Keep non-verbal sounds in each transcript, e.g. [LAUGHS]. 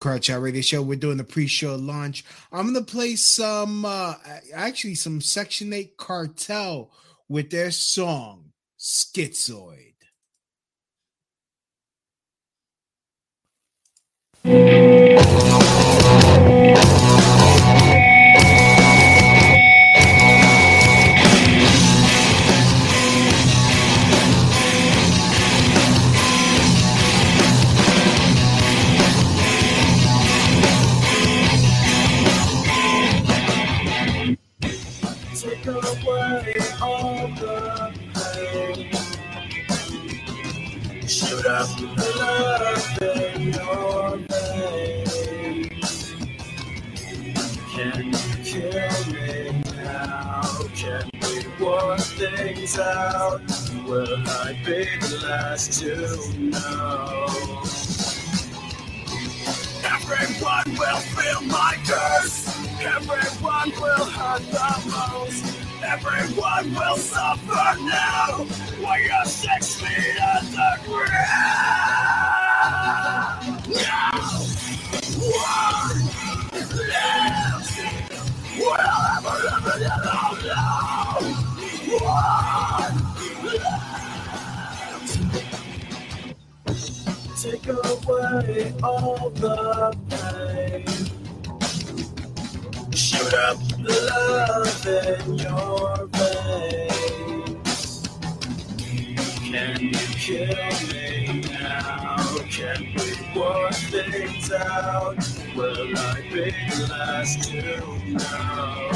Cartel Radio Show. We're doing the pre-show launch. I'm gonna play some, uh actually some Section Eight Cartel with their song "Schizoid." [LAUGHS] Love in your veins. Can you kill me now? Can we work things out? Will I be the last to know? Everyone will feel my curse. Everyone will hurt the most. Everyone will suffer now. When you're six feet underground. No one lives. Will ever live it alone. One lives. Take away all the pain. Shoot up love in your veins. Can you kill me now? Can we work things out? Will I be last to know?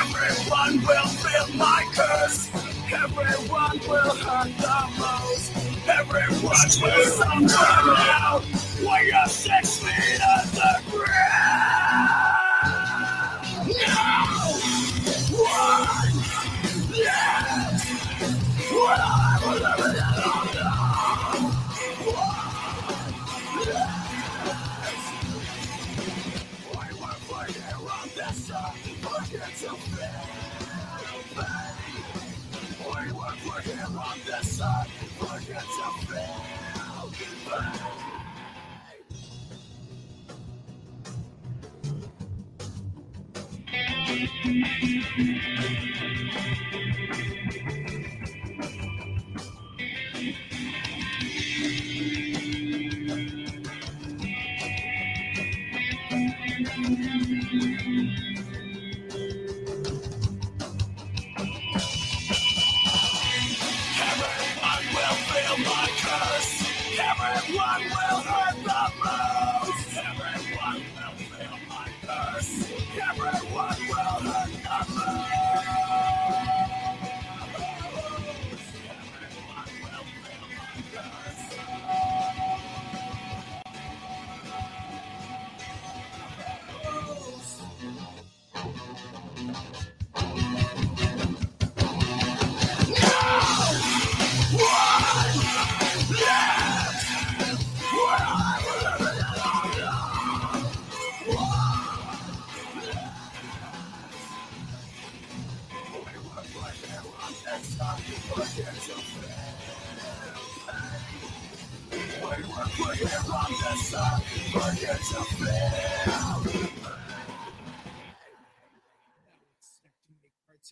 Everyone will feel my curse. Everyone will hurt the most. Everyone will suffer now. When you're six feet underground. No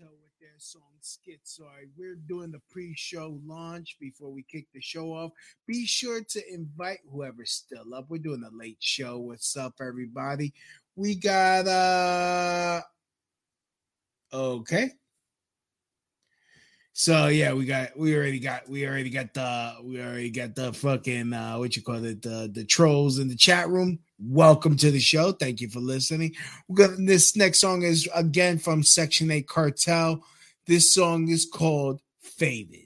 8 with their song Schizoid. We're doing the pre-show launch before we kick the show off. Be sure to invite whoever's still up. We're doing a late show. What's up, everybody? We got uh okay. So yeah, we got we already got we already got the we already got the fucking uh what you call it the the trolls in the chat room. Welcome to the show. Thank you for listening. We're gonna this next song is again from Section 8 Cartel. This song is called Faded.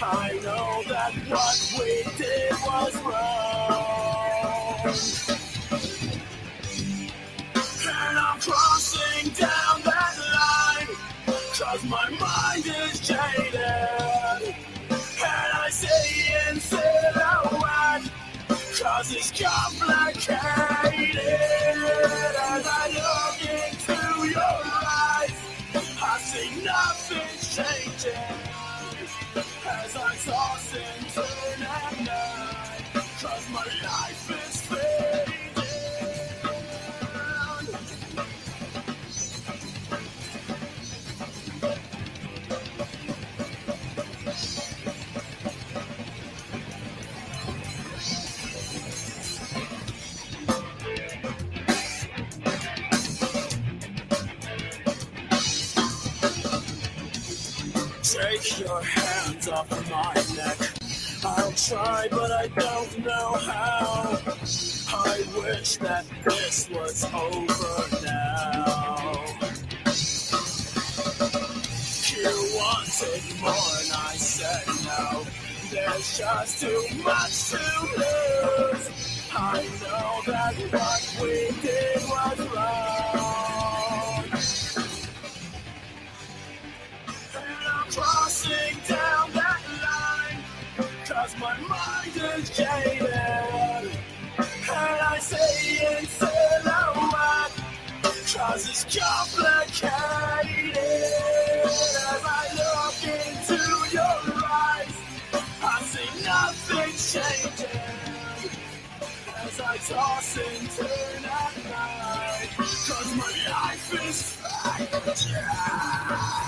I know that what we did was wrong. And I'm crossing down that line. Cause my mind is jaded. And I see in silhouette. Cause it's complicated. Take your hands off my neck. I'll try, but I don't know how. I wish that this was over now. You wanted more, and I said no. There's just too much to lose. I know that what we did was wrong. And I. Cause it's complicated. As I look into your eyes, I see nothing changing. As I toss and turn at night. Cause my life is fading.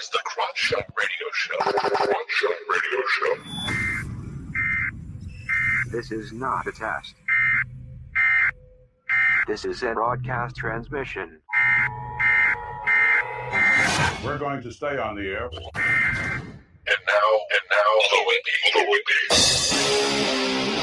is the Crotch Shot Radio Show. Crotch Shot Radio Show. This is not a test. This is a broadcast transmission. We're going to stay on the air. And now, and now, the Whippy, the Whippy.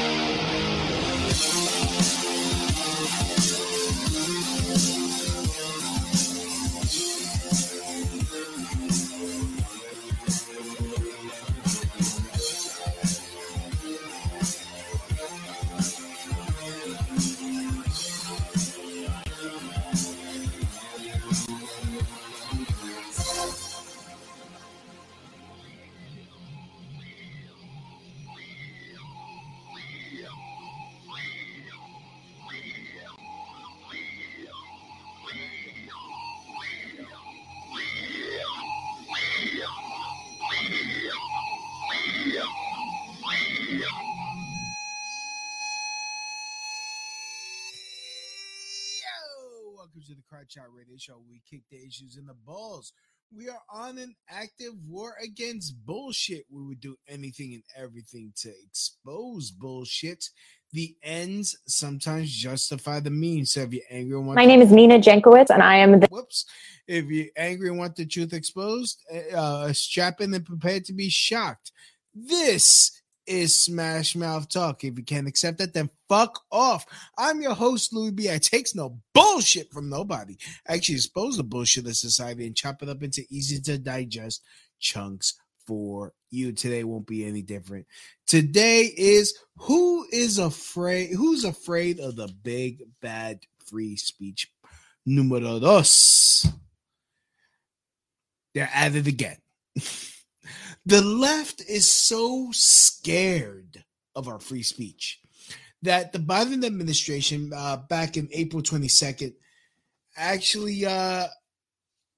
Crotch Radio Show. We kick the issues in the balls. We are on an active war against bullshit. We would do anything and everything to expose bullshit. The ends sometimes justify the means. So if you're angry and want My name is Nina Jankowicz, and I am the whoops. If you're angry and want the truth exposed, uh, strap in and prepare to be shocked. This is Smash Mouth Talk. If you can't accept that, then fuck off. I'm your host, Louie B. I takes no bullshit from nobody. I actually expose the bullshit of society and chop it up into easy to digest chunks for you. Today won't be any different. Today is who is afraid who's afraid of the big bad free speech numero dos. They're at it again. [LAUGHS] the left is so scared of our free speech that the Biden administration, uh, back in April 22nd, actually uh,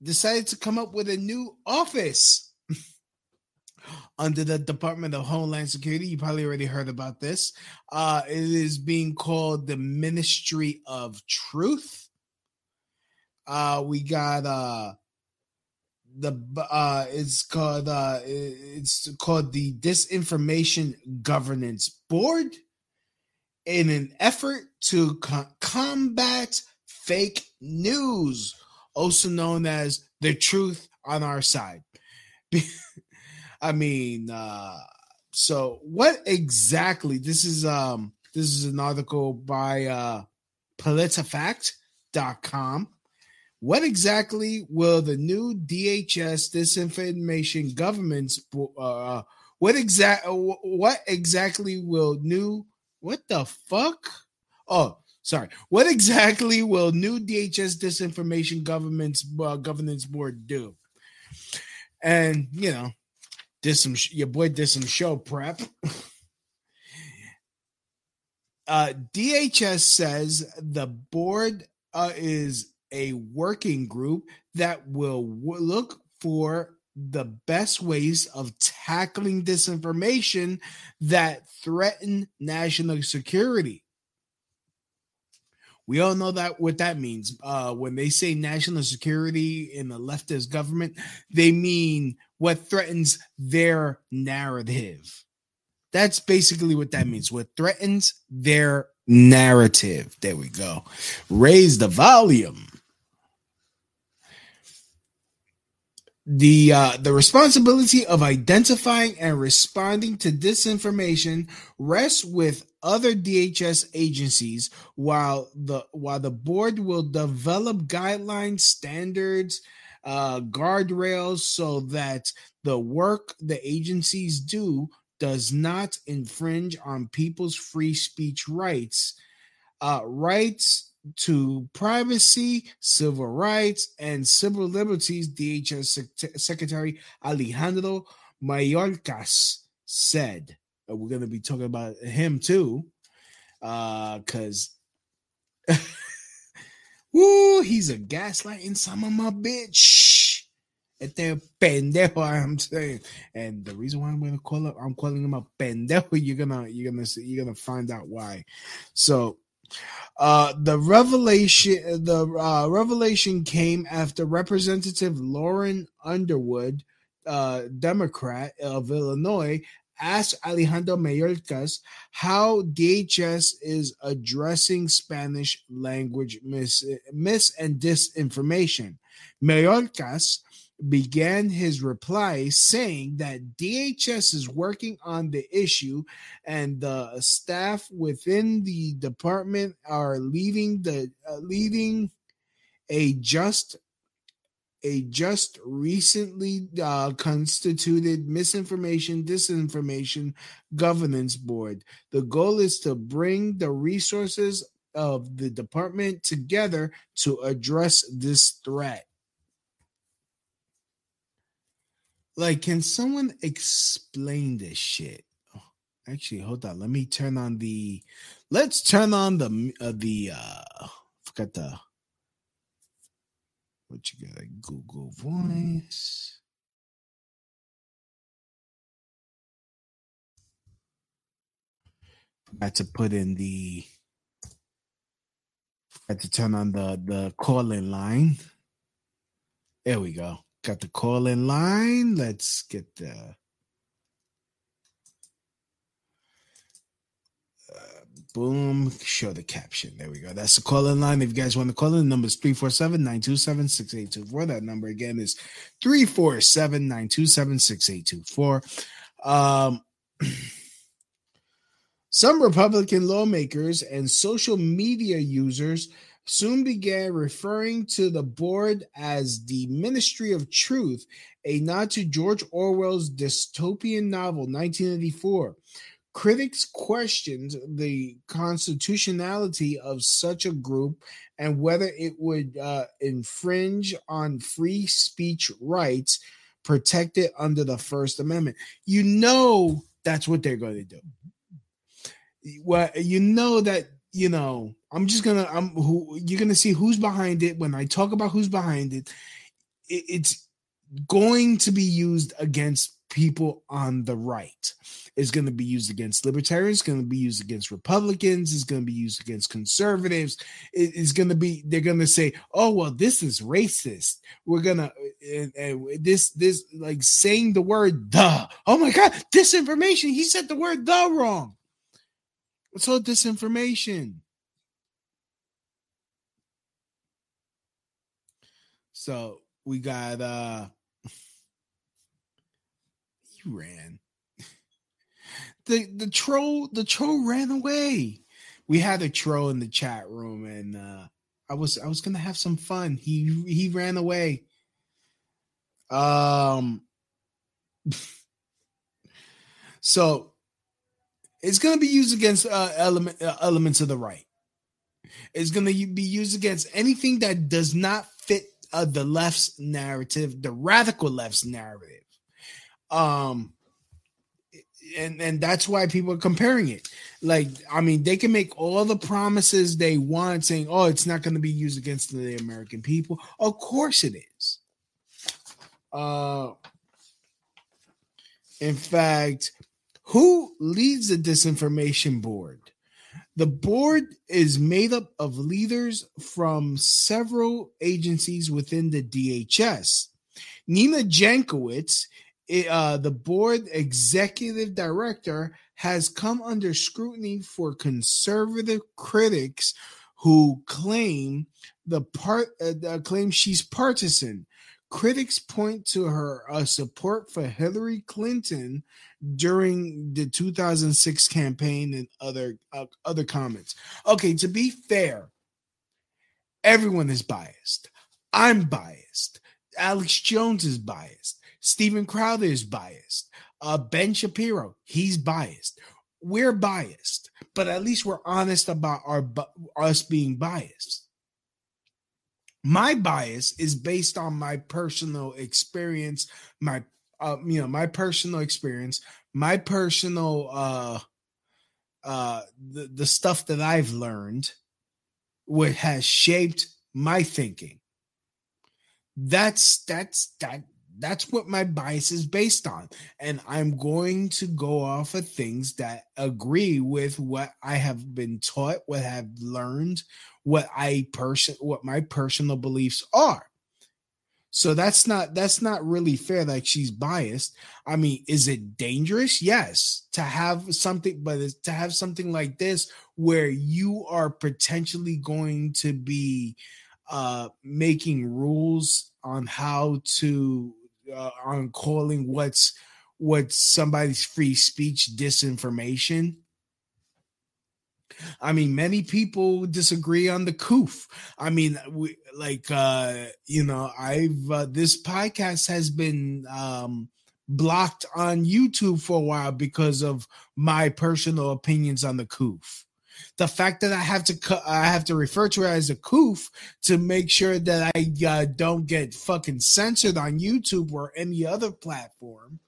decided to come up with a new office [LAUGHS] under the Department of Homeland Security. You probably already heard about this. Uh, it is being called the Ministry of Truth. Uh, we got uh, the uh it's called uh it's called the disinformation governance board in an effort to co- combat fake news also known as the truth on our side. [LAUGHS] I mean uh so what exactly this is um this is an article by uh politifact.com what exactly will the new DHS disinformation government's uh, what exact what exactly will new what the fuck? Oh, sorry. What exactly will new DHS disinformation government's uh, governance board do? And you know, did some your boy did some show prep. [LAUGHS] uh, DHS says the board uh, is a working group that will w- look for the best ways of tackling disinformation that threaten national security. We all know that what that means. Uh, when they say national security in the leftist government, they mean what threatens their narrative. That's basically what that means. What threatens their narrative. There we go. Raise the volume. The uh, the responsibility of identifying and responding to disinformation rests with other DHS agencies while the while the board will develop guidelines standards uh, guardrails so that the work the agencies do does not infringe on people's free speech rights uh, rights to privacy, civil rights, and civil liberties, DHS Sec- Secretary Alejandro Mayorkas said. Uh, we're going to be talking about him too, because uh, [LAUGHS] woo, he's a gaslighting some of my bitch. Este pendejo, I'm saying, and the reason why I'm gonna call it, I'm calling him a pendejo. [LAUGHS] You're gonna, you're gonna, you're gonna find out why. So, uh, the revelation the uh, revelation came after Representative Lauren Underwood, uh, Democrat of Illinois, asked Alejandro Mayorkas how DHS is addressing Spanish language mis, mis and disinformation. Mayorkas began his reply saying that DHS is working on the issue and the staff within the department are leaving the uh, leading a just a just recently uh, constituted misinformation disinformation governance board. The goal is to bring the resources of the department together to address this threat like can someone explain this shit oh, actually hold on let me turn on the let's turn on the uh, the uh forgot the what you got like google voice had to put in the Had to turn on the the calling line. There we go. Got the call in line. Let's get the uh, boom. Show the caption. There we go. That's the call in line. If you guys want to call in, the number is 347 927 6824. That number again is 347 927 6824. Um, [CLEARS THROAT] some Republican lawmakers and social media users soon began referring to the board as the Ministry of Truth, a nod to George Orwell's dystopian novel 1984. Critics questioned the constitutionality of such a group and whether it would uh, infringe on free speech rights protected under the First Amendment. You know that's what they're going to do. Well, you know that you know. I'm just gonna. I'm who you're gonna see who's behind it when I talk about who's behind it. it it's going to be used against people on the right. It's going to be used against libertarians. It's going to be used against Republicans. It's going to be used against conservatives. It- it's going to be. They're going to say, "Oh well, this is racist." We're gonna and, and this this like saying the word "the." Oh my god, disinformation. He said the word "the" wrong. What's all disinformation? So we got uh [LAUGHS] he ran. [LAUGHS] The the troll the troll ran away. We had a troll in the chat room and uh I was I was gonna have some fun. He he ran away. Um [LAUGHS] so it's going to be used against uh, element uh, elements of the right. It's going to be used against anything that does not fit uh, the left's narrative, the radical left's narrative. Um, and and that's why people are comparing it. Like, I mean, they can make all the promises they want, saying, "Oh, it's not going to be used against the American people." Of course, it is. Uh, in fact, who leads the disinformation board? The board is made up of leaders from several agencies within the DHS. Nina Jankowicz, eh, uh, the board executive director, has come under scrutiny for conservative critics who claim the part uh, claim she's partisan. Critics point to her uh, support for Hillary Clinton during the 2006 campaign and other uh, other comments. Okay, to be fair, everyone is biased. I'm biased. Alex Jones is biased. Steven Crowder is biased. Uh, ben Shapiro, he's biased. We're biased, but at least we're honest about our us being biased my bias is based on my personal experience my uh, you know my personal experience my personal uh uh the, the stuff that i've learned what has shaped my thinking. That's that's that that's what my bias is based on. And i'm going to go off of things that agree with what i have been taught what i've learned what i person what my personal beliefs are. So that's not that's not really fair like she's biased. I mean is it dangerous? Yes. To have something but to have something like this where you are potentially going to be uh making rules on how to uh, on calling what's what somebody's free speech disinformation I mean, many people disagree on the coof. I mean, we, like, uh, you know, I've, uh, this podcast has been, um, blocked on YouTube for a while because of my personal opinions on the coof. The fact that I have to, I have to refer to it as a coof to make sure that I uh, don't get fucking censored on YouTube or any other platform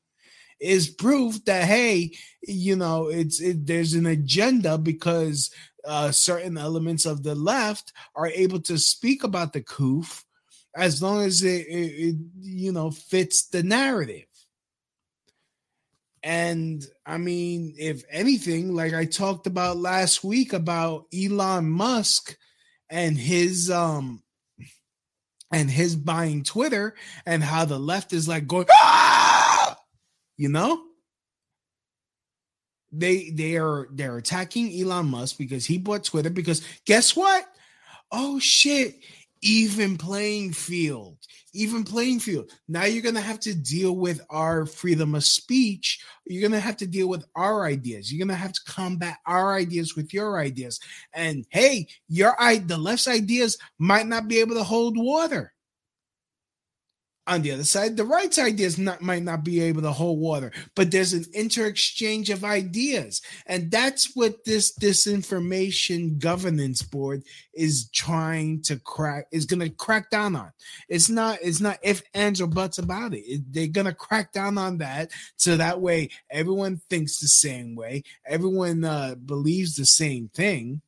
is proof that hey you know it's it, there's an agenda because uh, certain elements of the left are able to speak about the coof as long as it, it, it you know fits the narrative and i mean if anything like i talked about last week about elon musk and his um and his buying Twitter and how the left is like going, "Ah!" you know, they they are they're attacking Elon Musk because he bought Twitter. Because guess what? Oh shit, even playing field, even playing field. Now you're gonna have to deal with our freedom of speech. You're gonna have to deal with our ideas. You're gonna have to combat our ideas with your ideas. And hey, your the left's ideas might not be able to hold water. On the other side, the right's ideas not, might not be able to hold water, but there's an interexchange of ideas, and that's what this disinformation governance board is trying to crack. Is going to crack down on. It's not. It's not if ands or buts about it. it they're going to crack down on that, so that way everyone thinks the same way, everyone uh, believes the same thing.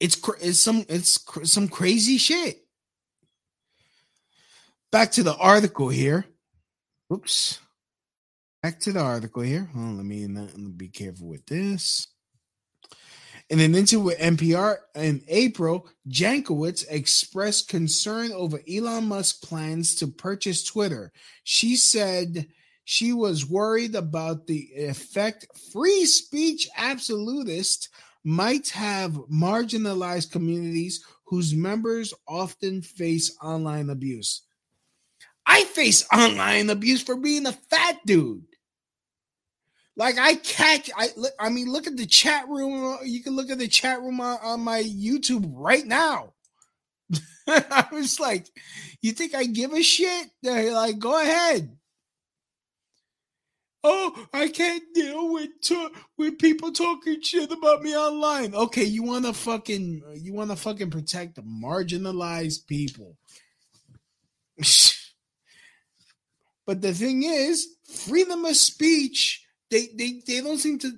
It's cr- it's some it's cr- some crazy shit. Back to the article here. Oops. Back to the article here. Let me be careful with this. In an interview with NPR in April, Jankowicz expressed concern over Elon Musk's plans to purchase Twitter. She said she was worried about the effect free speech absolutists might have marginalized communities whose members often face online abuse. I face online abuse for being a fat dude. Like I catch, I I mean, look at the chat room. Uh, you can look at the chat room on, on my YouTube right now. [LAUGHS] I was like, you think I give a shit? They're like, go ahead. Oh, I can't deal with with people talking shit about me online. Okay, you want to fucking you want to fucking protect the marginalized people. [LAUGHS] but the thing is, freedom of speech. They, they, they don't seem to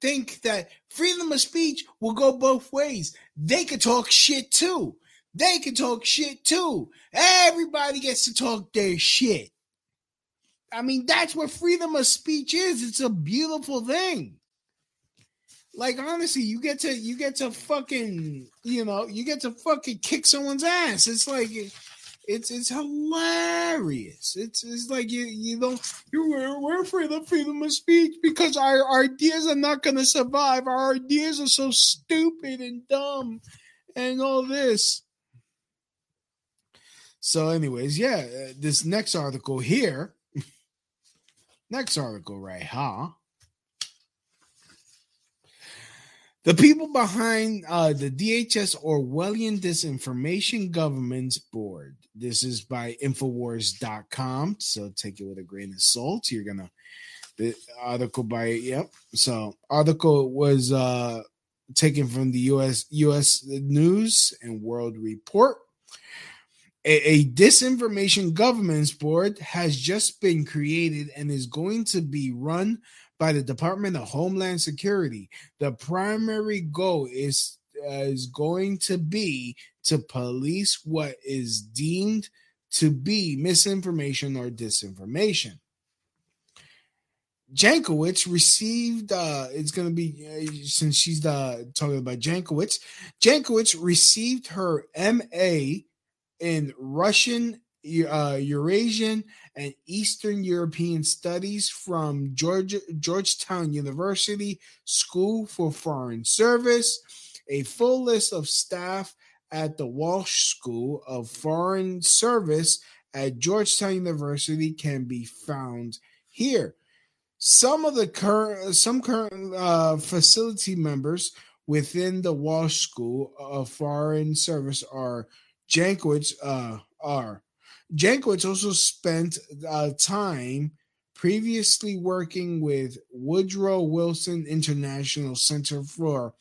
think that freedom of speech will go both ways. They could talk shit too. They can talk shit too. Everybody gets to talk their shit. I mean, that's what freedom of speech is. It's a beautiful thing. Like honestly, you get to you get to fucking you know you get to fucking kick someone's ass. It's like it's it's hilarious. It's it's like you you don't you we're, we're afraid of freedom of speech because our, our ideas are not going to survive. Our ideas are so stupid and dumb, and all this. So, anyways, yeah, uh, this next article here Next article, right, huh? The people behind uh, the DHS Orwellian Disinformation Governance Board. This is by Infowars.com. So take it with a grain of salt. You're going to, the article by, yep. So, article was uh, taken from the US, US News and World Report. A, a, disinformation governance board has just been created and is going to be run by the Department of Homeland Security. The primary goal is uh, is going to be to police what is deemed to be misinformation or disinformation. Jankowicz received uh it's going to be uh, since she's the talking about Jankowicz Jankowicz received her MA in Russian, uh, Eurasian, and Eastern European Studies from Georgia, Georgetown University School for Foreign Service. A full list of staff at the Walsh School of Foreign Service at Georgetown University can be found here. Some of the current, some current uh, facility members within the Walsh School of Foreign Service are Jankowicz uh, are. Jankowicz also spent uh, time previously working with Woodrow Wilson International Center for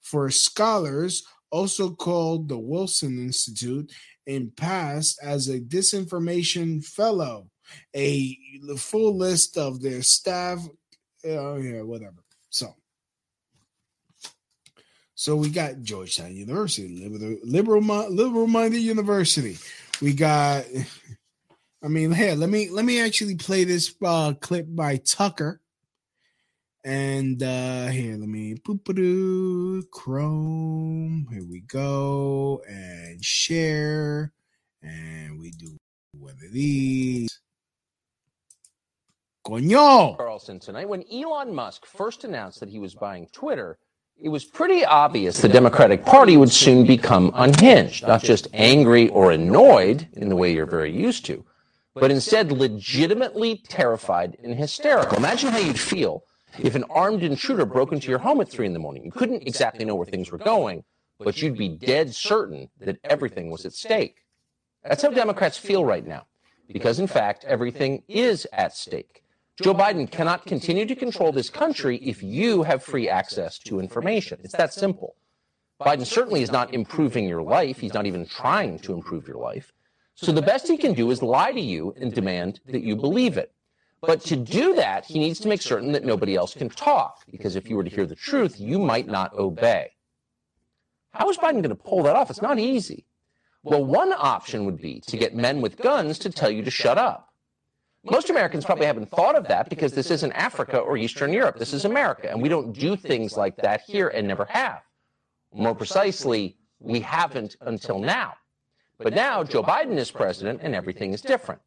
for Scholars, also called the Wilson Institute, in past as a disinformation fellow. A full list of their staff. Oh yeah, whatever. So so we got Georgetown University, liberal, liberal, liberal minded university. We got, [LAUGHS] I mean, here let me let me actually play this uh, clip by Tucker, And uh here, let me boop Chrome. Here we go. And share. And we do one of these. Coño! Carlson tonight. When Elon Musk first announced that he was buying Twitter, it was pretty obvious the Democratic Party would soon become unhinged, not just angry or annoyed in the way you're very used to, but instead legitimately terrified and hysterical. Imagine how you'd feel if an armed intruder broke into your home at three in the morning. You couldn't exactly know where things were going, but you'd be dead certain that everything was at stake. That's how Democrats feel right now, because in fact, everything is at stake. Joe Biden cannot continue to control this country if you have free access to information. It's that simple. Biden certainly is not improving your life. He's not even trying to improve your life. So the best he can do is lie to you and demand that you believe it. But to do that, he needs to make certain that nobody else can talk, because if you were to hear the truth, you might not obey. How is Biden going to pull that off? It's not easy. Well, one option would be to get men with guns to tell you to shut up. Most Americans probably haven't thought of that because this isn't Africa or Eastern Europe. This is America, and we don't do things like that here and never have. More precisely, we haven't until now. But now Joe Biden is president and everything is different.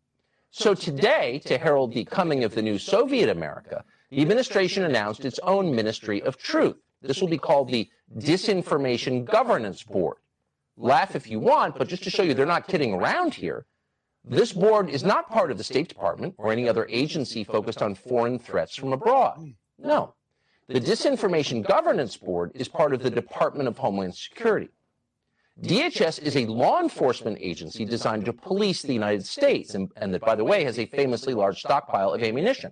So today, to herald the coming of the new Soviet America, the administration announced its own Ministry of Truth. This will be called the Disinformation Governance Board. Laugh if you want, but just to show you they're not kidding around here, this board is not part of the State Department or any other agency focused on foreign threats from abroad. No. The Disinformation Governance Board is part of the Department of Homeland Security. DHS is a law enforcement agency designed to police the United States and, and that, by the way, has a famously large stockpile of ammunition.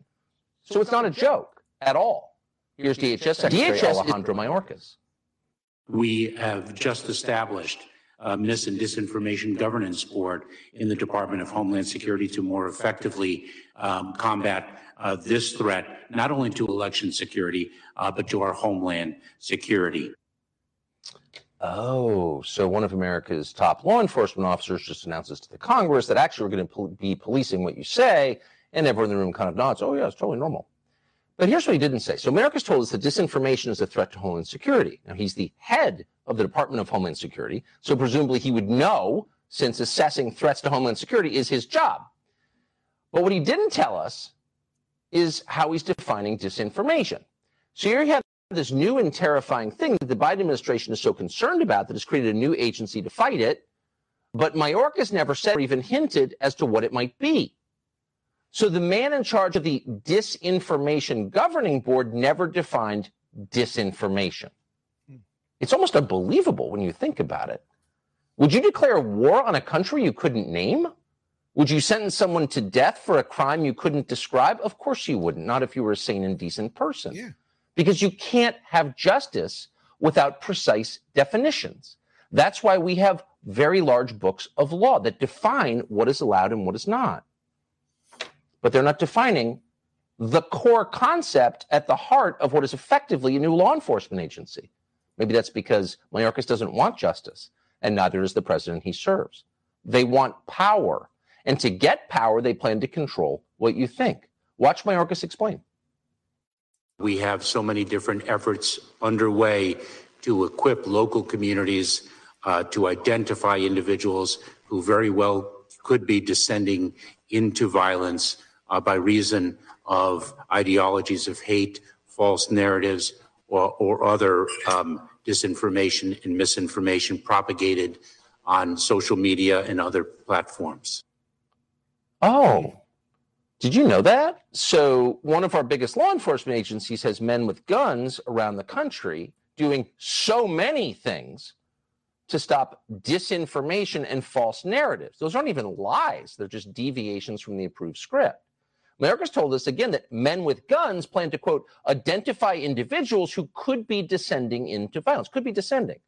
So it's not a joke at all. Here's DHS Secretary DHS Alejandro Mayorkas. We have just established uh, Mis and Disinformation Governance Board in the Department of Homeland Security to more effectively um, combat uh, this threat, not only to election security, uh, but to our homeland security. Oh, so one of America's top law enforcement officers just announces to the Congress that actually we're going to be policing what you say, and everyone in the room kind of nods. Oh, yeah, it's totally normal. But here's what he didn't say. So Mayorkas told us that disinformation is a threat to Homeland Security. Now, he's the head of the Department of Homeland Security, so presumably he would know since assessing threats to Homeland Security is his job. But what he didn't tell us is how he's defining disinformation. So here you have this new and terrifying thing that the Biden administration is so concerned about that has created a new agency to fight it. But Mayorkas never said or even hinted as to what it might be. So the man in charge of the Disinformation Governing Board never defined disinformation. Hmm. It's almost unbelievable when you think about it. Would you declare war on a country you couldn't name? Would you sentence someone to death for a crime you couldn't describe? Of course you wouldn't, not if you were a sane and decent person. Yeah. Because you can't have justice without precise definitions. That's why we have very large books of law that define what is allowed and what is not. But they're not defining the core concept at the heart of what is effectively a new law enforcement agency. Maybe that's because Mayorkas doesn't want justice, and neither does the president he serves. They want power. And to get power, they plan to control what you think. Watch Mayorkas explain. We have so many different efforts underway to equip local communities uh, to identify individuals who very well could be descending into violence uh, by reason of ideologies of hate, false narratives, or, or other um, disinformation and misinformation propagated on social media and other platforms. Oh, did you know that? So, one of our biggest law enforcement agencies has men with guns around the country doing so many things to stop disinformation and false narratives. Those aren't even lies, they're just deviations from the approved script. Mayorkas told us again that men with guns plan to, quote, identify individuals who could be descending into violence, could be descending,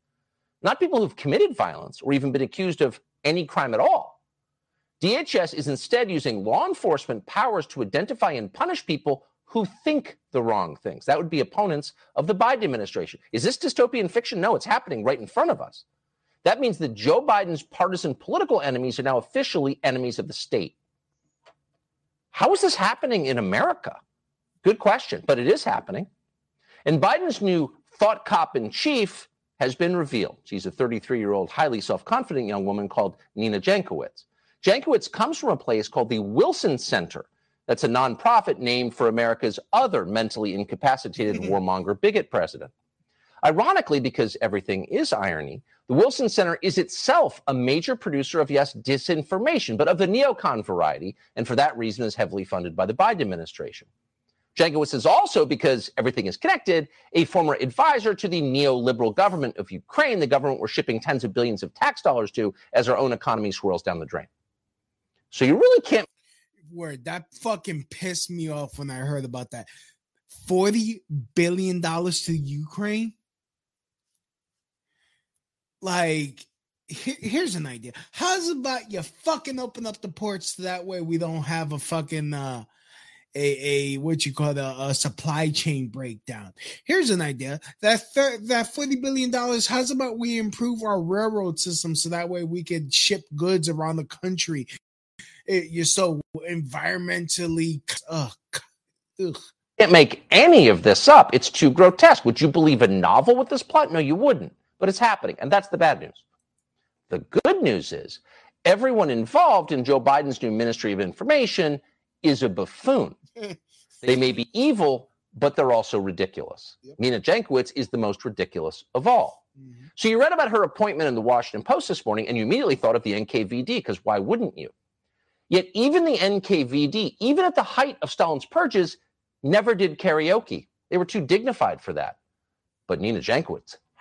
not people who've committed violence or even been accused of any crime at all. DHS is instead using law enforcement powers to identify and punish people who think the wrong things. That would be opponents of the Biden administration. Is this dystopian fiction? No, it's happening right in front of us. That means that Joe Biden's partisan political enemies are now officially enemies of the state. How is this happening in America? Good question, but it is happening. And Biden's new thought cop in chief has been revealed. She's a 33 year old, highly self confident young woman called Nina Jankowicz. Jankowicz comes from a place called the Wilson Center. That's a nonprofit named for America's other mentally incapacitated [CLEARS THROAT] warmonger bigot president. Ironically, because everything is irony, the Wilson Center is itself a major producer of, yes, disinformation, but of the neocon variety, and for that reason is heavily funded by the Biden administration. Jankowicz is also, because everything is connected, a former advisor to the neoliberal government of Ukraine, the government we're shipping tens of billions of tax dollars to as our own economy swirls down the drain. So you really can't. Word that fucking pissed me off when I heard about that. Forty billion dollars to Ukraine. Like, he- here's an idea. How's about you fucking open up the ports that way we don't have a fucking uh a, a what you call it, a, a supply chain breakdown. Here's an idea that thir- that forty billion dollars. How's about we improve our railroad system so that way we can ship goods around the country? It, you're so environmentally. Ugh, ugh. can't make any of this up. It's too grotesque. Would you believe a novel with this plot? No, you wouldn't. But it's happening. And that's the bad news. The good news is everyone involved in Joe Biden's new Ministry of Information is a buffoon. [LAUGHS] They may be evil, but they're also ridiculous. Nina Jankowicz is the most ridiculous of all. Mm-hmm. So you read about her appointment in the Washington Post this morning and you immediately thought of the NKVD because why wouldn't you? Yet even the NKVD, even at the height of Stalin's purges, never did karaoke. They were too dignified for that. But Nina Jankowicz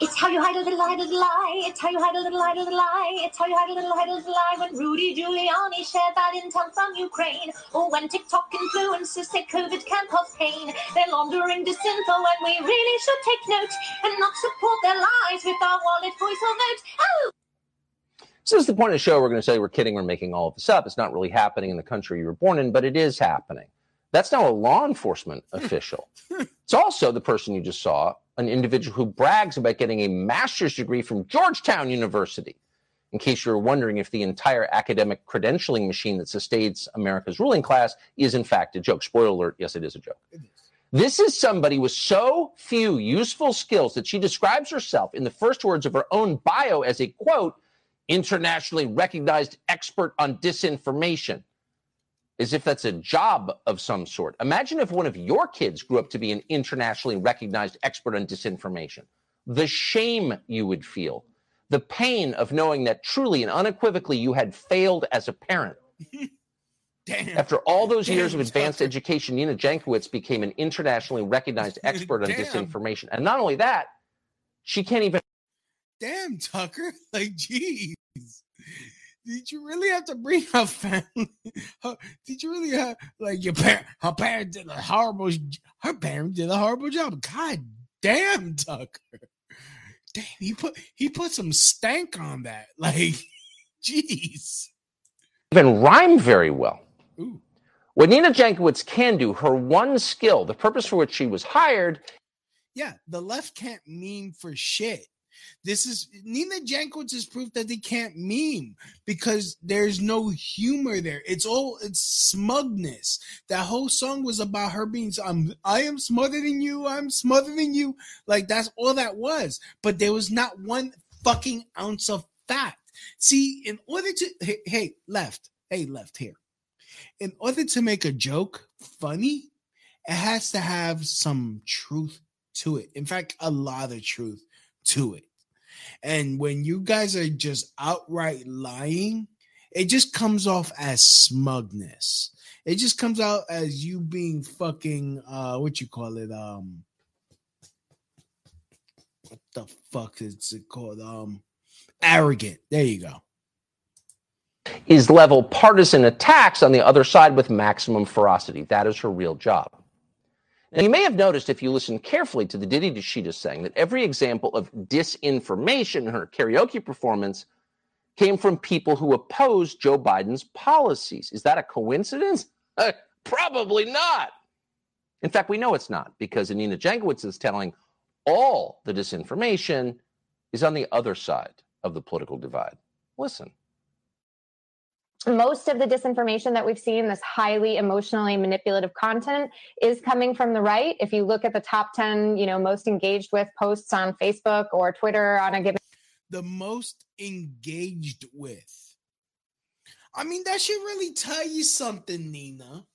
It's how you hide a little, hide a little lie. It's how you hide a little, hide a little lie. It's how you hide a little, hide a little lie. When Rudy Giuliani shared that intel from Ukraine, or when TikTok influencers say COVID can cause pain, they're laundering disinfo, and we really should take note and not support their lies with our wallet, voice, or vote. Oh. So this is the point of the show. We're going to say we're kidding. We're making all of this up. It's not really happening in the country you were born in, but it is happening. That's now a law enforcement [LAUGHS] official. It's also the person you just saw, an individual who brags about getting a master's degree from Georgetown University. In case you're wondering if the entire academic credentialing machine that sustains America's ruling class is in fact a joke. Spoiler alert, yes, it is a joke. This is somebody with so few useful skills that she describes herself in the first words of her own bio as a quote, internationally recognized expert on disinformation as if that's a job of some sort. Imagine if one of your kids grew up to be an internationally recognized expert on disinformation. The shame you would feel, the pain of knowing that truly and unequivocally you had failed as a parent. [LAUGHS] Damn. After all those Damn, years of advanced Tucker. education, Nina Jankowicz became an internationally recognized [LAUGHS] expert on Damn. disinformation. And not only that, she can't even Damn, Tucker. [LAUGHS] Like, jeez. Did you really have to bring her family? [LAUGHS] Her, did you really have like your parent? Her parent did a horrible. Her parent did a horrible job. God damn, Tucker. Damn, he put he put some stank on that. [LAUGHS] Like, jeez. even rhyme very well. Ooh. What Nina Jankowicz can do, her one skill, the purpose for which she was hired, Yeah, the left can't meme for shit. This is Nina Jankowicz is proof that they can't meme because there's no humor there. It's all it's smugness. That whole song was about her being I'm I am smothered in you, I'm smothered in you. Like that's all that was. But there was not one fucking ounce of fact. See, in order to hey, hey left, hey left here. In order to make a joke funny, it has to have some truth to it. In fact, a lot of truth to it. And when you guys are just outright lying, it just comes off as smugness. It just comes out as you being fucking uh what you call it um what the fuck is it called um arrogant. There you go. is level partisan attacks on the other side with maximum ferocity. That is her real job. Now, you may have noticed if you listen carefully to the ditty just sang that every example of disinformation in her karaoke performance came from people who opposed Joe Biden's policies. Is that a coincidence? Uh, [LAUGHS] probably not. In fact, we know it's not because Nina Jankowicz is telling all the disinformation is on the other side of the political divide. Listen. Most of the disinformation that we've seen, this highly emotionally manipulative content, is coming from the right. If you look at the top 10, you know, most engaged with posts on Facebook or Twitter on a given the most engaged with. I mean, that should really tell you something, Nina.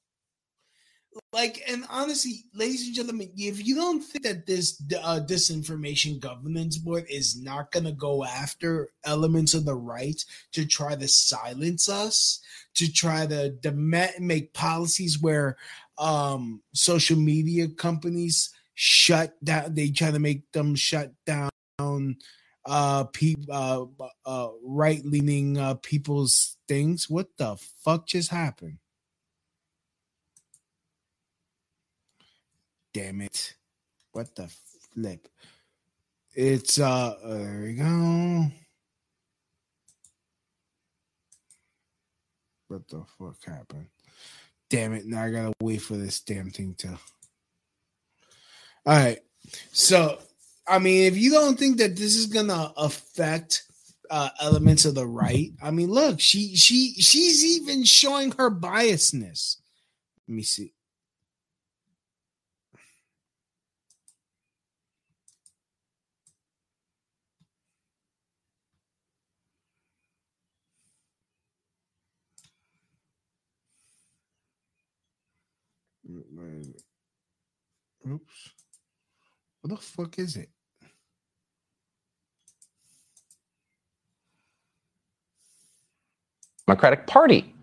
Like, and honestly, ladies and gentlemen, if you don't think that this uh, disinformation governance board is not going to go after elements of the right to try to silence us, to try to demand, make policies where um, social media companies shut down, they try to make them shut down uh, pe- uh, uh right leaning uh, people's things. What the fuck just happened? Damn it! What the flip? It's uh, there we go. What the fuck happened? Damn it! Now I gotta wait for this damn thing to. All right, so I mean, if you don't think that this is gonna affect uh, elements of the right, I mean, look, she she she's even showing her biasness. Let me see. Oops. What the fuck is it? Democratic Party.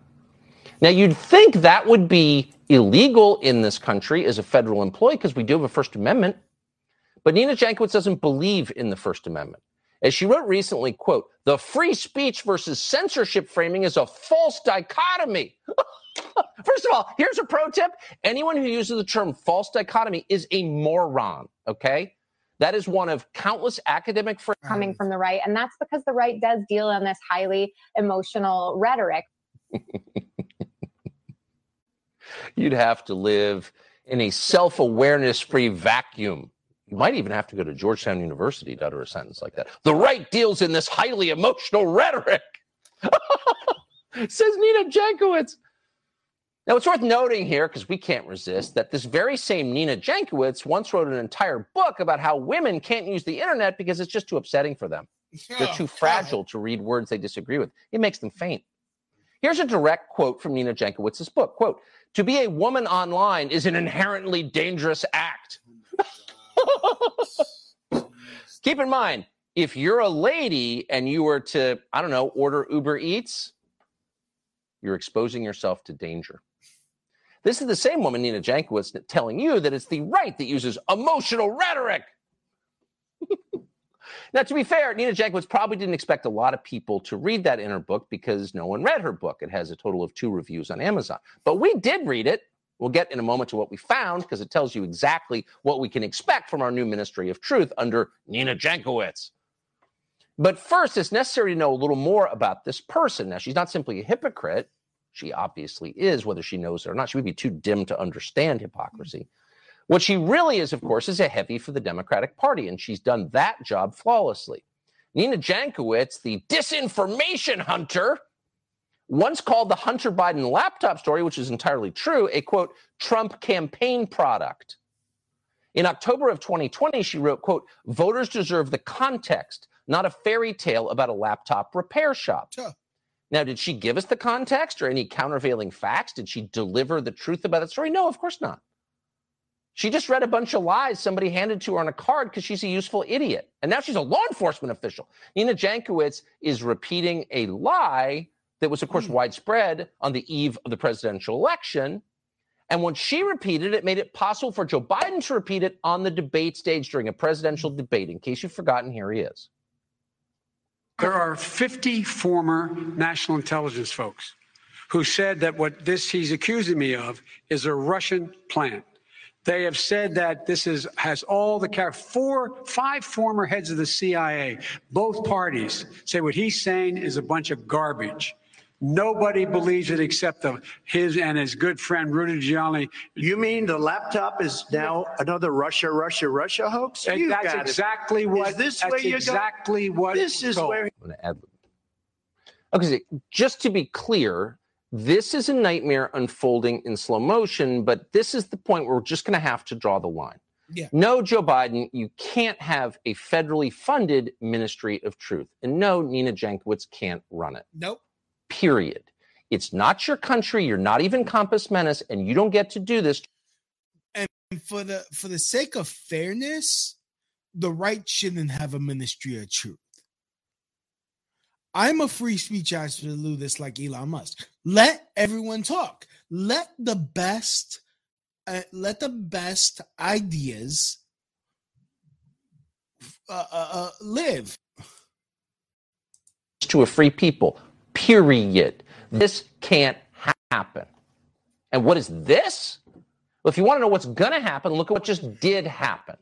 Now, you'd think that would be illegal in this country as a federal employee because we do have a First Amendment. But Nina Jankowicz doesn't believe in the First Amendment. As she wrote recently, quote, the free speech versus censorship framing is a false dichotomy. [LAUGHS] First of all, here's a pro tip. Anyone who uses the term false dichotomy is a moron, okay? That is one of countless academic coming from the right. And that's because the right does deal in this highly emotional rhetoric. [LAUGHS] You'd have to live in a self awareness free vacuum. You might even have to go to Georgetown University to utter a sentence like that. The right deals in this highly emotional rhetoric, [LAUGHS] says Nina Jankowicz. Now, it's worth noting here, because we can't resist, that this very same Nina Jankowicz once wrote an entire book about how women can't use the internet because it's just too upsetting for them. They're too fragile to read words they disagree with. It makes them faint. Here's a direct quote from Nina Jankowicz's book. Quote, to be a woman online is an inherently dangerous act. Oh [LAUGHS] Keep in mind, if you're a lady and you were to, I don't know, order Uber Eats, you're exposing yourself to danger. This is the same woman, Nina Jankowicz, telling you that it's the right that uses emotional rhetoric. [LAUGHS] now, to be fair, Nina Jankowicz probably didn't expect a lot of people to read that in her book because no one read her book. It has a total of two reviews on Amazon. But we did read it. We'll get in a moment to what we found because it tells you exactly what we can expect from our new Ministry of Truth under Nina Jankowicz. But first, it's necessary to know a little more about this person. Now, she's not simply a hypocrite. She obviously is, whether she knows it or not. She would be too dim to understand mm. hypocrisy. What she really is, of course, is a heavy for the Democratic Party, and she's done that job flawlessly. Nina Jankowicz, the disinformation hunter, once called the Hunter Biden laptop story, which is entirely true, a quote, Trump campaign product. In October of 2020, she wrote, quote, voters deserve the context, not a fairy tale about a laptop repair shop. Sure. Now, did she give us the context or any countervailing facts? Did she deliver the truth about that story? No, of course not. She just read a bunch of lies somebody handed to her on a card because she's a useful idiot. And now she's a law enforcement official. Nina Jankowicz is repeating a lie that was, of course, mm. widespread on the eve of the presidential election. And when she repeated it, it made it possible for Joe Biden to repeat it on the debate stage during a presidential debate. In case you've forgotten, here he is. There are 50 former national intelligence folks who said that what this he's accusing me of is a Russian plan. They have said that this is has all the care. Four, five former heads of the CIA, both parties say what he's saying is a bunch of garbage. Nobody believes it except the, his and his good friend Rudy Giuliani. You mean the laptop is now another Russia, Russia, Russia hoax? And You that's gotta- exactly Is what. this that's where you're exactly what. This is so- where. I'm going to add. Okay, so just to be clear, this is a nightmare unfolding in slow motion, but this is the point where we're just going to have to draw the line. Yeah. No, Joe Biden, you can't have a federally funded Ministry of Truth. And no, Nina Jankowicz can't run it. Nope. Period. It's not your country. You're not even compos mentis, and you don't get to do this. And for the for the sake of fairness, the right shouldn't have a ministry of truth. I'm a free speech absolutist like Elon Musk. Let everyone talk. Let the best, uh, let the best ideas uh, uh, uh, live. to a free people. Period. This can't ha- happen. And what is this? Well, if you want to know what's going to happen, look at what just did happen.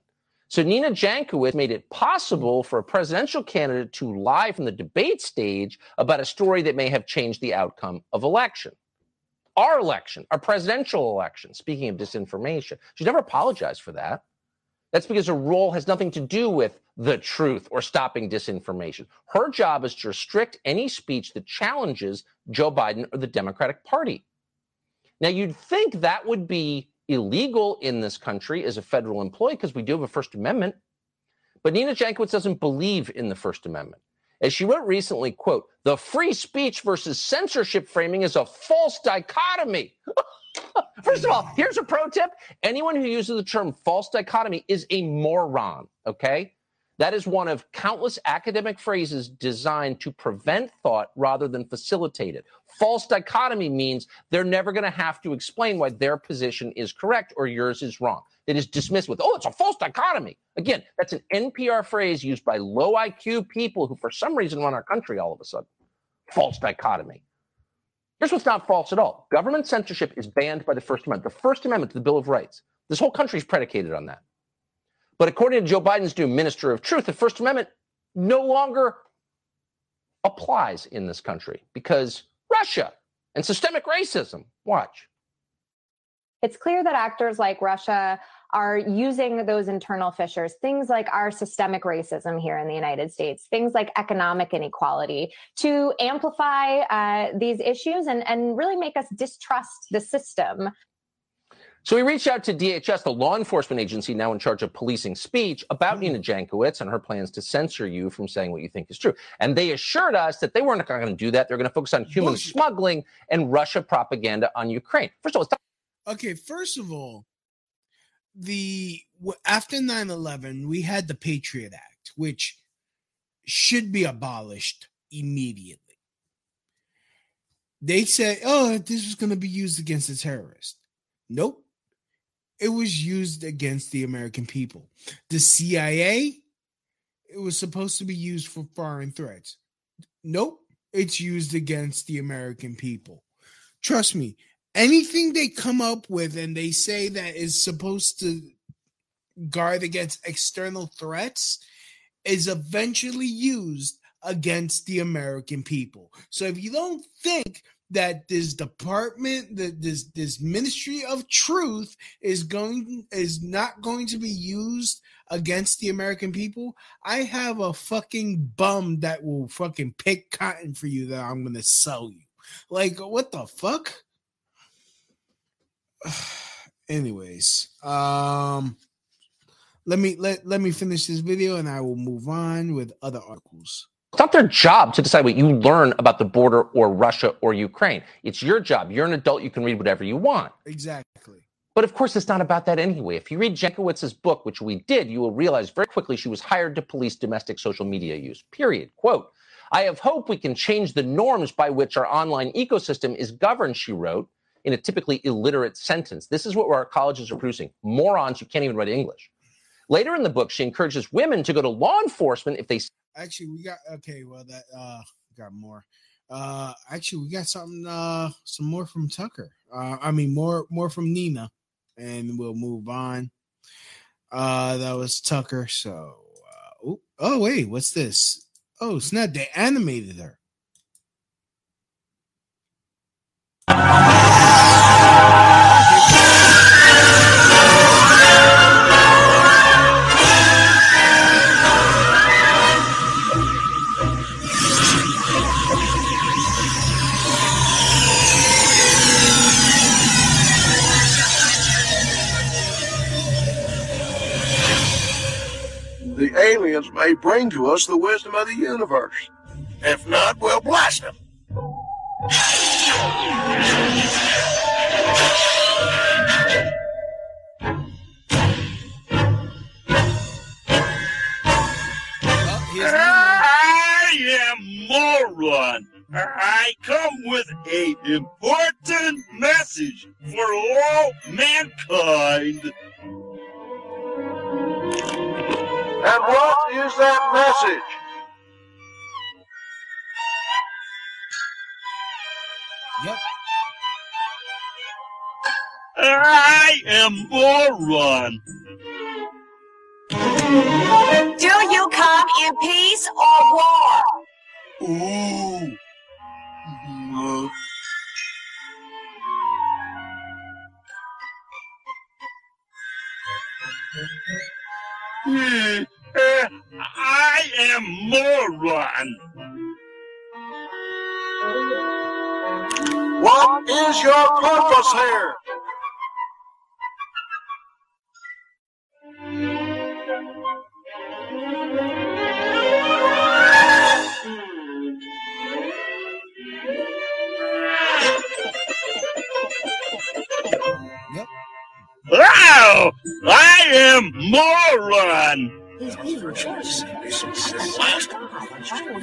So Nina Jankowicz made it possible for a presidential candidate to lie from the debate stage about a story that may have changed the outcome of election. Our election, our presidential election, speaking of disinformation. She never apologized for that. That's because her role has nothing to do with the truth or stopping disinformation. Her job is to restrict any speech that challenges Joe Biden or the Democratic Party. Now, you'd think that would be illegal in this country as a federal employee because we do have a First Amendment. But Nina Jankowicz doesn't believe in the First Amendment. As she wrote recently, quote, the free speech versus censorship framing is a false dichotomy. [LAUGHS] First of all, here's a pro tip. Anyone who uses the term false dichotomy is a moron, okay? That is one of countless academic phrases designed to prevent thought rather than facilitate it. False dichotomy means they're never going to have to explain why their position is correct or yours is wrong. They just dismiss with, oh, it's a false dichotomy. Again, that's an NPR phrase used by low IQ people who, for some reason, run our country all of a sudden. False dichotomy. Here's what's not false at all government censorship is banned by the First Amendment. The First Amendment to the Bill of Rights. This whole country is predicated on that. But according to Joe Biden's new Minister of Truth, the First Amendment no longer applies in this country because Russia and systemic racism. Watch. It's clear that actors like Russia are using those internal fissures, things like our systemic racism here in the United States, things like economic inequality, to amplify uh, these issues and, and really make us distrust the system. So we reached out to DHS, the law enforcement agency now in charge of policing speech, about Nina Jankowicz and her plans to censor you from saying what you think is true. And they assured us that they weren't going to do that. They're going to focus on human Bullshit. smuggling and Russia propaganda on Ukraine. First of all, it's not Okay, first of all, the after 9-11, we had the Patriot Act, which should be abolished immediately. They said oh, this was going to be used against the terrorists. Nope. It was used against the American people. The CIA, it was supposed to be used for foreign threats. Nope. It's used against the American people. Trust me, anything they come up with and they say that is supposed to guard against external threats is eventually used against the American people. So if you don't think that this department that this this ministry of truth is going is not going to be used against the American people, I have a fucking bum that will fucking pick cotton for you that I'm going to sell you. Like what the fuck? [SIGHS] anyways um let me let let me finish this video and i will move on with other articles It's not their job to decide what you learn about the border or Russia or Ukraine. It's your job. You're an adult. You can read whatever you want. exactly But of course, it's not about that anyway. If you read Jankowicz's book, which we did, you will realize very quickly she was hired to police domestic social media use. Period. Quote, I have hope we can change the norms by which our online ecosystem is governed, she wrote in a typically illiterate sentence. This is what our colleges are producing. Morons who can't even write English. Later in the book, she encourages women to go to law enforcement if they actually we got okay well that uh got more. Uh actually we got something uh some more from tucker. Uh i mean more more from nina and we'll move on. Uh that was tucker so uh, oh, oh wait what's this? Oh snap they animated her The aliens may bring to us the wisdom of the universe. If not, we'll blast them. I am moron. I come with a important message for all mankind. And what is that message? Yep. I am moron. Do you come in peace or war? Ooh. Uh, hmm, uh, I am moron. What is your purpose here? Wow! I am moron.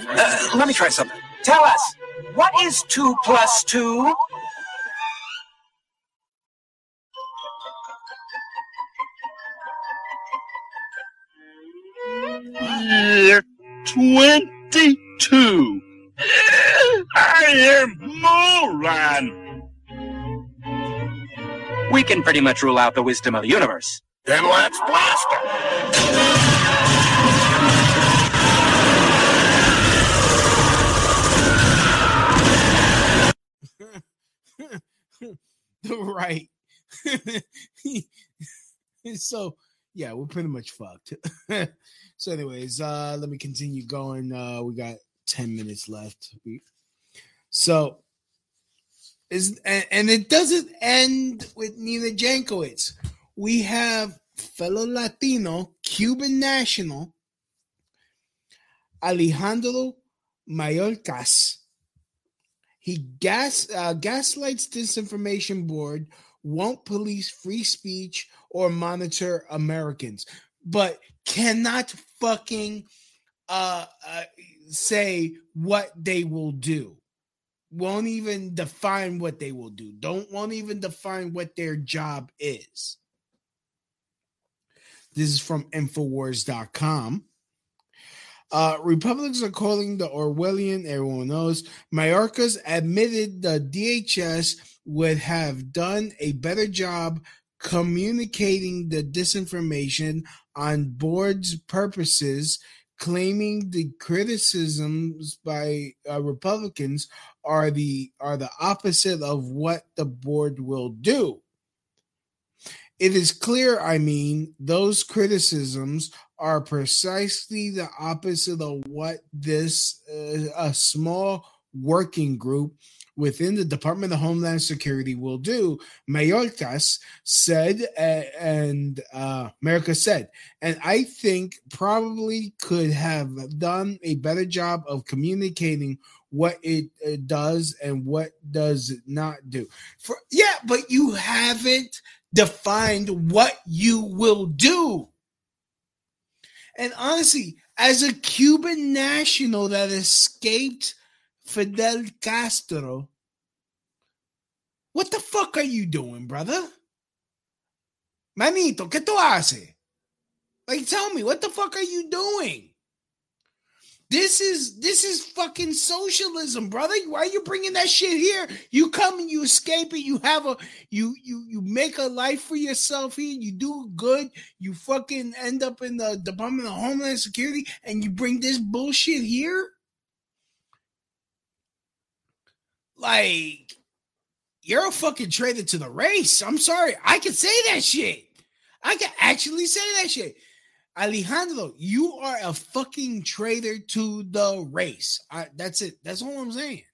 Uh, let me try something. Tell us, what is two plus two? Year 22. I am moron. We can pretty much rule out the wisdom of the universe. Then let's blast them. [LAUGHS] right. [LAUGHS] so yeah, we're pretty much fucked. [LAUGHS] so, anyways, uh let me continue going. Uh we got 10 minutes left. So is and, and it doesn't end with Nina Jankowicz. We have fellow Latino, Cuban national, Alejandro Mayorkas. He gas uh, gaslights disinformation board, won't police free speech or monitor Americans, but cannot fucking uh, uh say what they will do. Won't even define what they will do. Don't won't even define what their job is. This is from Infowars.com. Uh, Republicans are calling the Orwellian, everyone knows. Mayorkas admitted the DHS would have done a better job communicating the disinformation on board's purposes, claiming the criticisms by uh, Republicans are the are the opposite of what the board will do. It is clear, I mean, those criticisms are precisely the opposite of what this uh, a small working group within the Department of Homeland Security will do. Mayorkas said, and uh, America said, and I think probably could have done a better job of communicating what it uh, does and what does it not do. For yeah, but you haven't defined what you will do. And honestly, as a Cuban national that escaped Fidel Castro, what the fuck are you doing, brother? Manito, ¿qué tú haces? Like, tell me, what the fuck are you doing? This is this is fucking socialism, brother. Why are you bringing that shit here? You come and you escape it. You have a you you you make a life for yourself here. You do good. You fucking end up in the Department of Homeland Security, and you bring this bullshit here. Like, you're a fucking traitor to the race. I'm sorry. I can say that shit. I can actually say that shit. Alejandro, you are a fucking traitor to the race. I, that's it. That's all I'm saying.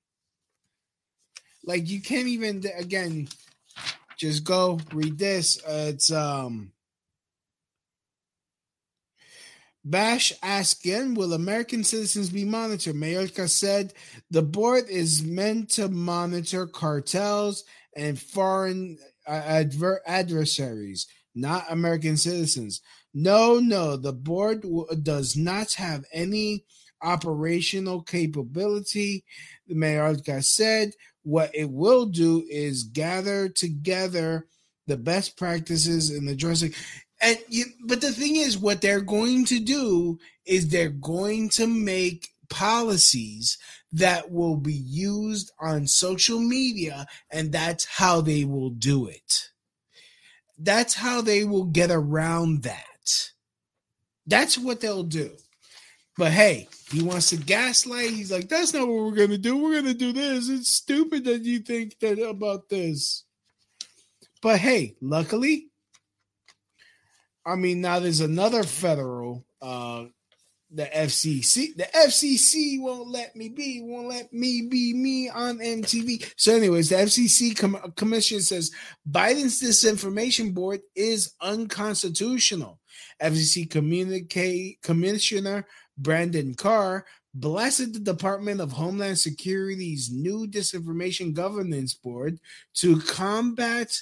Like you can't even again just go read this. Uh, it's um Bash asked again, will American citizens be monitored? Mayorkas said the board is meant to monitor cartels and foreign uh, adver- adversaries, not American citizens. No, no, the board w- does not have any operational capability. Mayorkas said what it will do is gather together the best practices in addressing and you, but the thing is what they're going to do is they're going to make policies that will be used on social media and that's how they will do it. That's how they will get around that. That's what they'll do. But hey he wants to gaslight. He's like that's not what we're going to do. We're going to do this. It's stupid that you think that about this. But hey luckily I mean, now there's another federal, uh, the FCC. The FCC won't let me be, won't let me be me on MTV. So, anyways, the FCC com- commission says Biden's disinformation board is unconstitutional. FCC communicate commissioner Brendan Carr blasted the Department of Homeland Security's new disinformation governance board to combat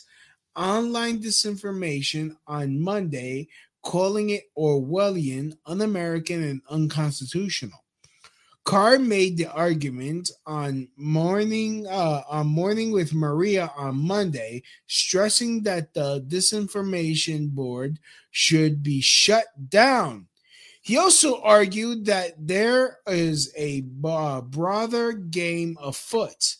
online disinformation on Monday, calling it Orwellian, un American, and unconstitutional. Carr made the argument on morning uh, on morning with Maria on Monday, stressing that the disinformation board should be shut down. He also argued that there is a uh, broader game afoot.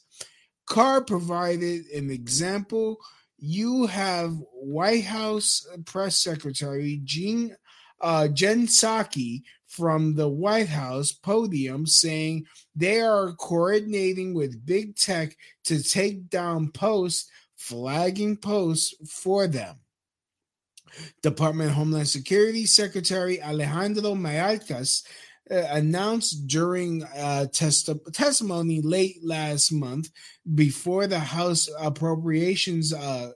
Carr provided an example you have White House press secretary Jean uh, Jen Psaki from the White House podium saying they are coordinating with big tech to take down posts, flagging posts for them. Department of Homeland Security Secretary Alejandro Mayorkas announced during uh, test- testimony late last month before the House Appropriations uh,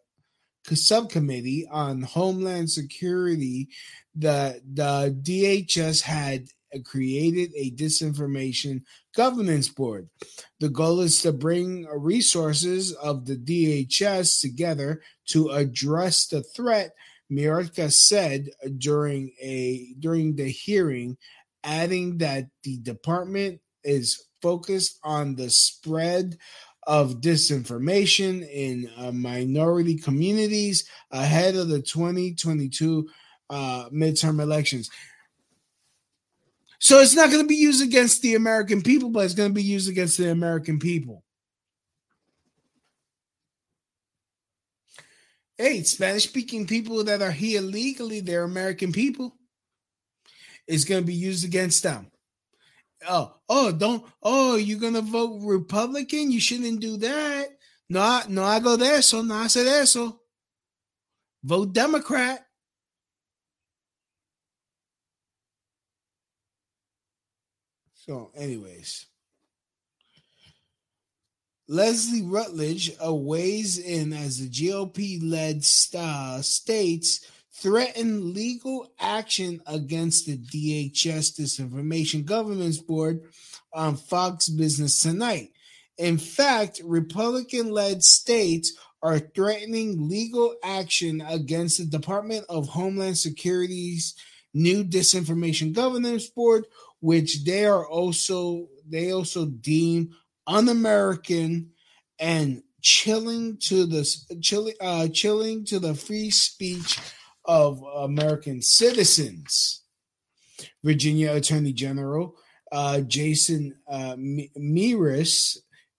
Subcommittee on Homeland Security that the DHS had created a disinformation governance board. The goal is to bring resources of the DHS together to address the threat. Mayorkas said during a during the hearing adding that the department is focused on the spread of disinformation in uh, minority communities ahead of the 2022 uh, midterm elections. So it's not going to be used against the American people, but it's going to be used against the American people. Hey, Spanish speaking people that are here legally, they're American people is going to be used against them. Oh, oh, don't, oh, you're going to vote Republican? You shouldn't do that. No, no hago de eso, no hace de eso. Vote Democrat. So, anyways, Leslie Rutledge weighs in as the GOP led uh, states threatened legal action against the DHS Disinformation Governance Board on Fox Business Tonight. In fact, Republican led states are threatening legal action against the Department of Homeland Security's new Disinformation Governance Board, which they are also they also deem un-American and chilling to the chilling uh, chilling to the free speech of American citizens. Virginia Attorney General uh, Jason uh,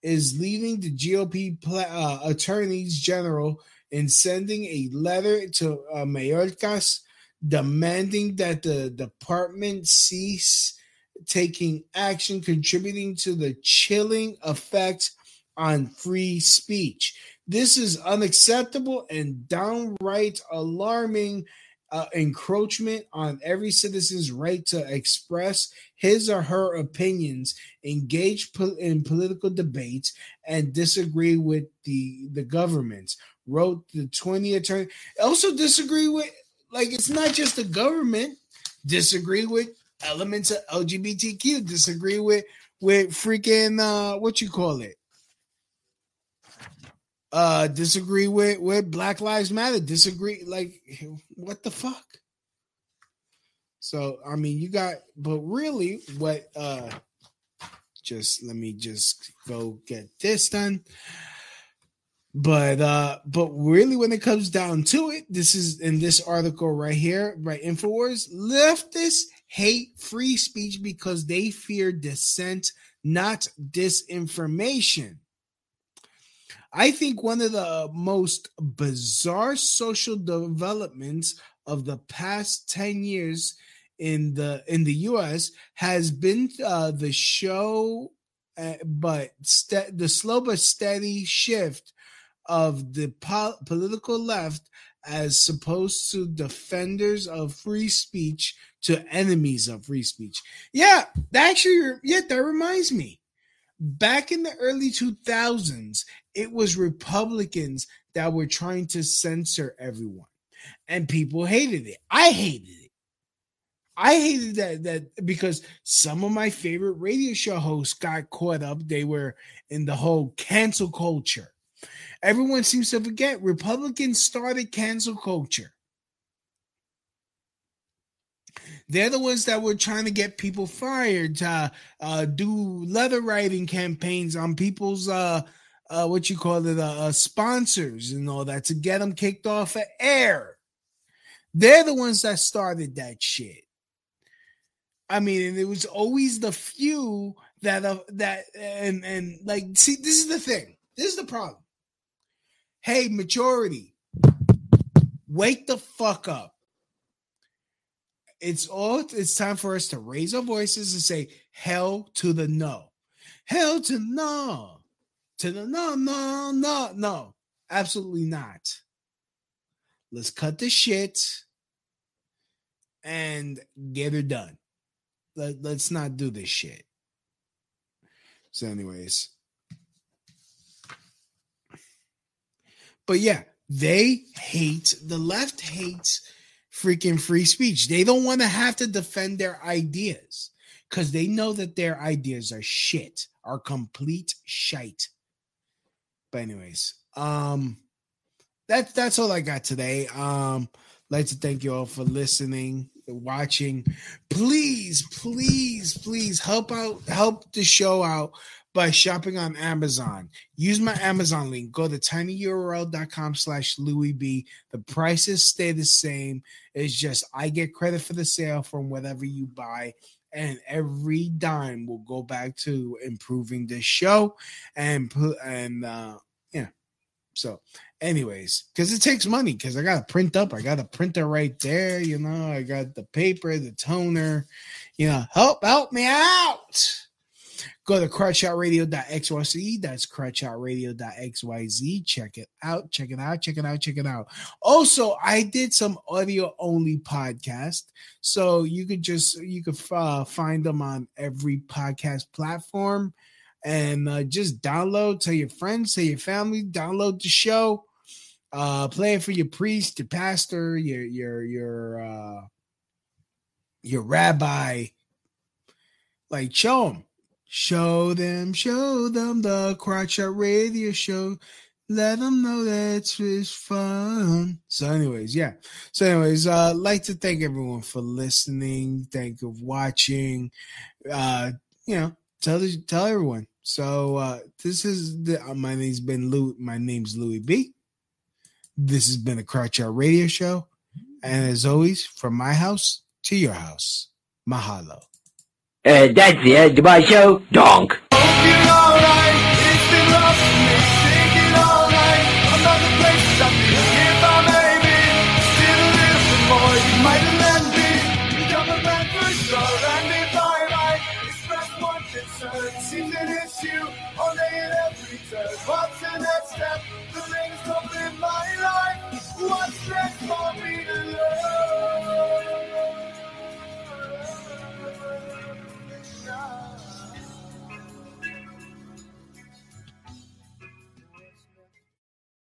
is leading the GOP uh, attorneys general in sending a letter to uh, Mayorkas demanding that the department cease taking action contributing to the chilling effect on free speech. This is unacceptable and downright alarming uh, encroachment on every citizen's right to express his or her opinions, engage po- in political debates, and disagree with the the governments. Wrote the 20 attorney. Also disagree with like it's not just the government. Disagree with elements of LGBTQ. Disagree with with freaking uh what you call it uh disagree with with black lives matter. Disagree like what the fuck? So i mean you got but really what uh just let me just go get this done. But uh but really when it comes down to it this is in this article right here by infowars leftists hate free speech because they fear dissent not disinformation I think one of the most bizarre social developments of the past 10 years in the in the US has been uh, the show uh, but st- the slow but steady shift of the po- political left as opposed to defenders of free speech to enemies of free speech. Yeah, that actually yeah, that reminds me back in the early 2000s, it was Republicans that were trying to censor everyone, and people hated it. I hated it. I hated that that because some of my favorite radio show hosts got caught up. They were in the whole cancel culture. Everyone seems to forget Republicans started cancel culture. They're the ones that were trying to get people fired to uh, do letter writing campaigns on people's uh, uh, what you call it, uh, uh, sponsors and all that to get them kicked off of air. They're the ones that started that shit. I mean, and it was always the few that uh, that and and like see, this is the thing. This is the problem. Hey, majority, wake the fuck up it's all it's time for us to raise our voices and say hell to the no hell to no to the no no no no. Absolutely not. Let's cut the shit and get it done. Let, let's not do this shit. So anyways. But yeah they hate the left hates freaking free speech. They don't want to have to defend their ideas because they know that their ideas are shit, are complete shite. But anyways, um, that's that's all I got today. Um, like to thank you all for listening, watching. Please, please, please help out, help the show out by shopping on Amazon. Use my Amazon link. Go to tinyurl.com slash Louie B. The prices stay the same. It's just I get credit for the sale from whatever you buy. And every dime will go back to improving this show and put and uh yeah. So, anyways, because it takes money, because I gotta print up, I got a printer right there, you know, I got the paper, the toner, you know, help help me out. Go to crotchshotradio.xyz. That's crotchshotradio.xyz. Check it out. Check it out. Check it out. Check it out. Also, I did some audio only podcast. So you could just, you could uh, find them on every podcast platform and uh, just download, tell your friends, tell your family, download the show, uh, play it for your priest, your pastor, your, your, your, uh, your rabbi. Like, show them Show them, show them the Crotch Shot Radio Show. Let them know that it's fun. So, anyways, yeah. So, anyways, uh, like to thank everyone for listening. Thank you for watching. Uh, you know, tell tell everyone. So, uh, this is the uh, my name's been Lou. My name's Louie B. This has been a Out Radio Show, and as always, from my house to your house, mahalo. Uh, that's the end of my show. Donk.